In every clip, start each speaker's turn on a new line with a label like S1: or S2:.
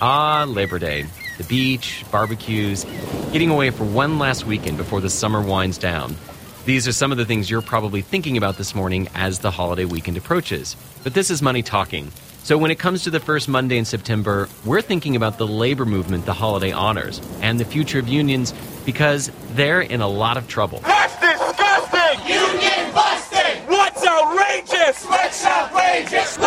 S1: Ah, Labor Day. The beach, barbecues, getting away for one last weekend before the summer winds down. These are some of the things you're probably thinking about this morning as the holiday weekend approaches. But this is Money Talking. So when it comes to the first Monday in September, we're thinking about the labor movement the holiday honors and the future of unions because they're in a lot of trouble.
S2: That's disgusting!
S3: Union busting!
S2: What's outrageous?
S3: What's outrageous?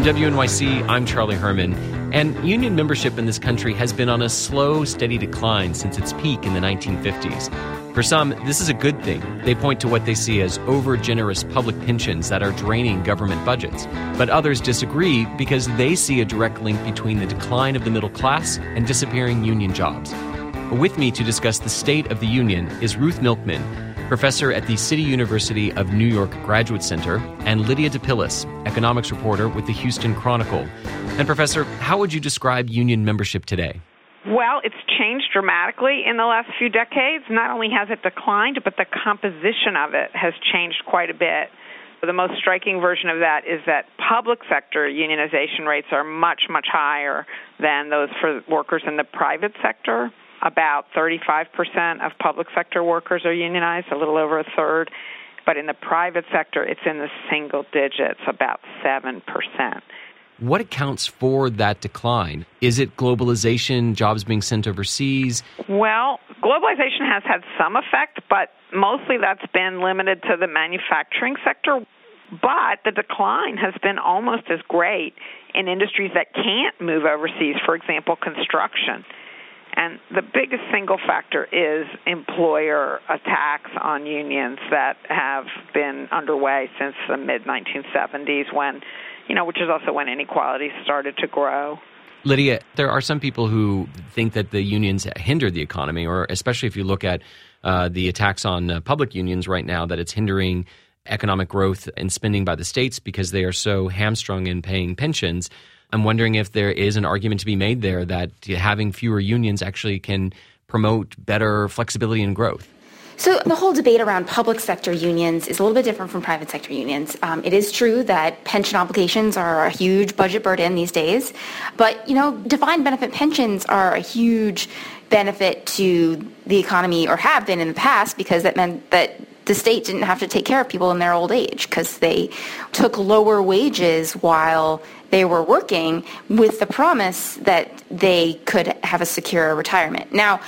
S1: From WNYC, I'm Charlie Herman. And union membership in this country has been on a slow, steady decline since its peak in the 1950s. For some, this is a good thing. They point to what they see as over generous public pensions that are draining government budgets. But others disagree because they see a direct link between the decline of the middle class and disappearing union jobs. With me to discuss the state of the union is Ruth Milkman, professor at the City University of New York Graduate Center, and Lydia DePillis, economics reporter with the Houston Chronicle. And, Professor, how would you describe union membership today?
S4: Well, it's changed dramatically in the last few decades. Not only has it declined, but the composition of it has changed quite a bit. The most striking version of that is that public sector unionization rates are much, much higher than those for workers in the private sector. About 35% of public sector workers are unionized, a little over a third. But in the private sector, it's in the single digits, about 7%.
S1: What accounts for that decline? Is it globalization, jobs being sent overseas?
S4: Well, globalization has had some effect, but mostly that's been limited to the manufacturing sector. But the decline has been almost as great in industries that can't move overseas, for example, construction. And the biggest single factor is employer attacks on unions that have been underway since the mid 1970s when you know, which is also when inequality started to grow.
S1: Lydia, there are some people who think that the unions hinder the economy, or especially if you look at uh, the attacks on uh, public unions right now, that it's hindering economic growth and spending by the states because they are so hamstrung in paying pensions. I'm wondering if there is an argument to be made there that having fewer unions actually can promote better flexibility and growth.
S5: So the whole debate around public sector unions is a little bit different from private sector unions. Um, it is true that pension obligations are a huge budget burden these days, but you know, defined benefit pensions are a huge benefit to the economy, or have been in the past, because that meant that the state didn't have to take care of people in their old age because they took lower wages while they were working with the promise that they could have a secure retirement. Now,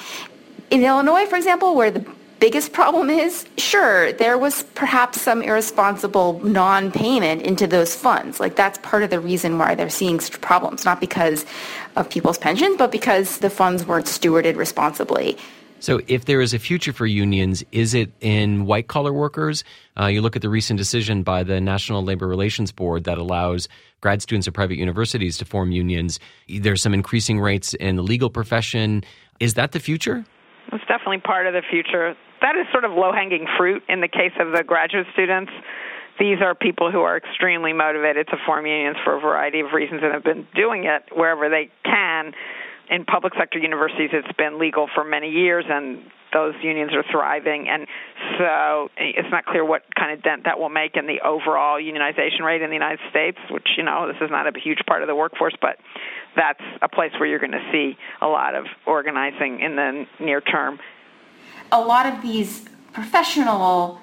S5: in Illinois, for example, where the biggest problem is, sure, there was perhaps some irresponsible non-payment into those funds. Like that's part of the reason why they're seeing such problems, not because of people's pensions, but because the funds weren't stewarded responsibly.
S1: So, if there is a future for unions, is it in white collar workers? Uh, you look at the recent decision by the National Labor Relations Board that allows grad students at private universities to form unions. There's some increasing rates in the legal profession. Is that the future?
S4: It's definitely part of the future that is sort of low hanging fruit in the case of the graduate students. These are people who are extremely motivated to form unions for a variety of reasons and have been doing it wherever they can. In public sector universities, it's been legal for many years, and those unions are thriving. And so it's not clear what kind of dent that will make in the overall unionization rate in the United States, which, you know, this is not a huge part of the workforce, but that's a place where you're going to see a lot of organizing in the near term
S5: a lot of these professional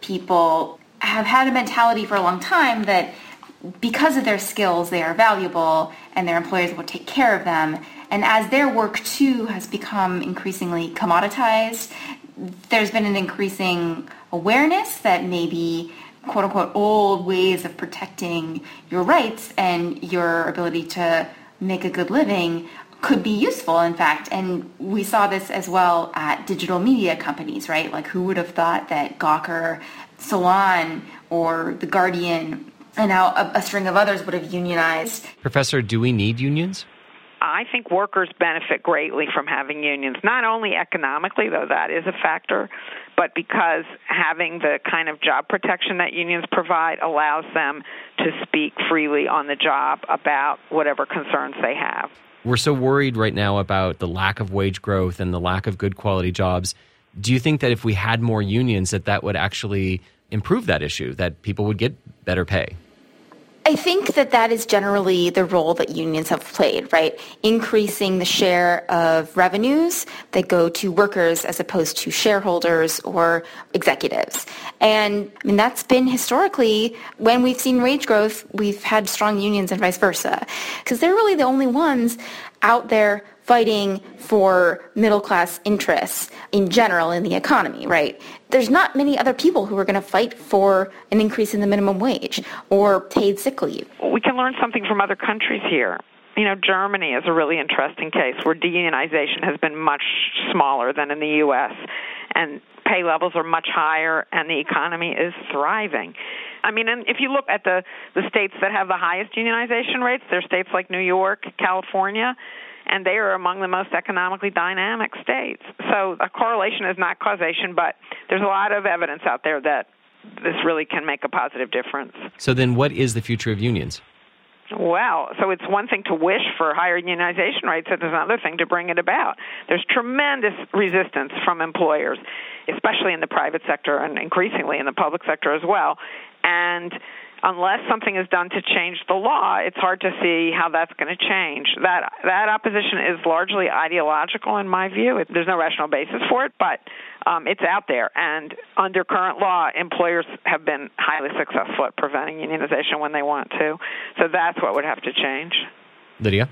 S5: people have had a mentality for a long time that because of their skills, they are valuable and their employers will take care of them. And as their work too has become increasingly commoditized, there's been an increasing awareness that maybe quote unquote old ways of protecting your rights and your ability to make a good living could be useful, in fact. And we saw this as well at digital media companies, right? Like who would have thought that Gawker, Salon, or The Guardian, and now a, a string of others would have unionized.
S1: Professor, do we need unions?
S4: I think workers benefit greatly from having unions, not only economically, though that is a factor, but because having the kind of job protection that unions provide allows them to speak freely on the job about whatever concerns they have.
S1: We're so worried right now about the lack of wage growth and the lack of good quality jobs. Do you think that if we had more unions that that would actually improve that issue, that people would get better pay?
S5: I think that that is generally the role that unions have played, right? Increasing the share of revenues that go to workers as opposed to shareholders or executives. And I mean, that's been historically when we've seen wage growth, we've had strong unions and vice versa. Because they're really the only ones out there fighting for middle class interests in general in the economy, right? There's not many other people who are going to fight for an increase in the minimum wage or paid sick leave.
S4: We can learn something from other countries here. You know, Germany is a really interesting case where deunionization has been much smaller than in the U.S. and pay levels are much higher and the economy is thriving. I mean, and if you look at the the states that have the highest unionization rates, they're states like New York, California and they are among the most economically dynamic states. So a correlation is not causation, but there's a lot of evidence out there that this really can make a positive difference.
S1: So then what is the future of unions?
S4: Well, so it's one thing to wish for higher unionization rates, and there's another thing to bring it about. There's tremendous resistance from employers, especially in the private sector and increasingly in the public sector as well. And unless something is done to change the law, it's hard to see how that's going to change. That that opposition is largely ideological, in my view. It, there's no rational basis for it, but um, it's out there. And under current law, employers have been highly successful at preventing unionization when they want to. So that's what would have to change.
S1: Lydia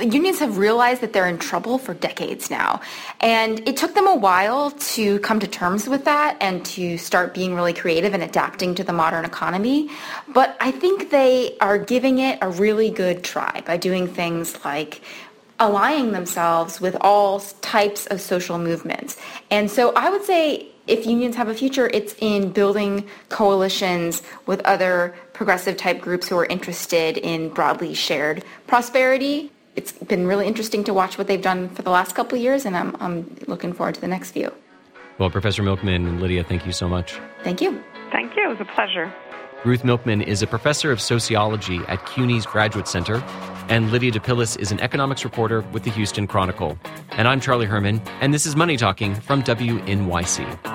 S5: unions have realized that they're in trouble for decades now. And it took them a while to come to terms with that and to start being really creative and adapting to the modern economy. But I think they are giving it a really good try by doing things like aligning themselves with all types of social movements. And so I would say if unions have a future, it's in building coalitions with other progressive type groups who are interested in broadly shared prosperity it's been really interesting to watch what they've done for the last couple of years, and I'm, I'm looking forward to the next few.
S1: Well, Professor Milkman and Lydia, thank you so much.
S5: Thank you.
S4: Thank you. It was a pleasure.
S1: Ruth Milkman is a professor of sociology at CUNY's Graduate Center, and Lydia DePillis is an economics reporter with the Houston Chronicle. And I'm Charlie Herman, and this is Money Talking from WNYC.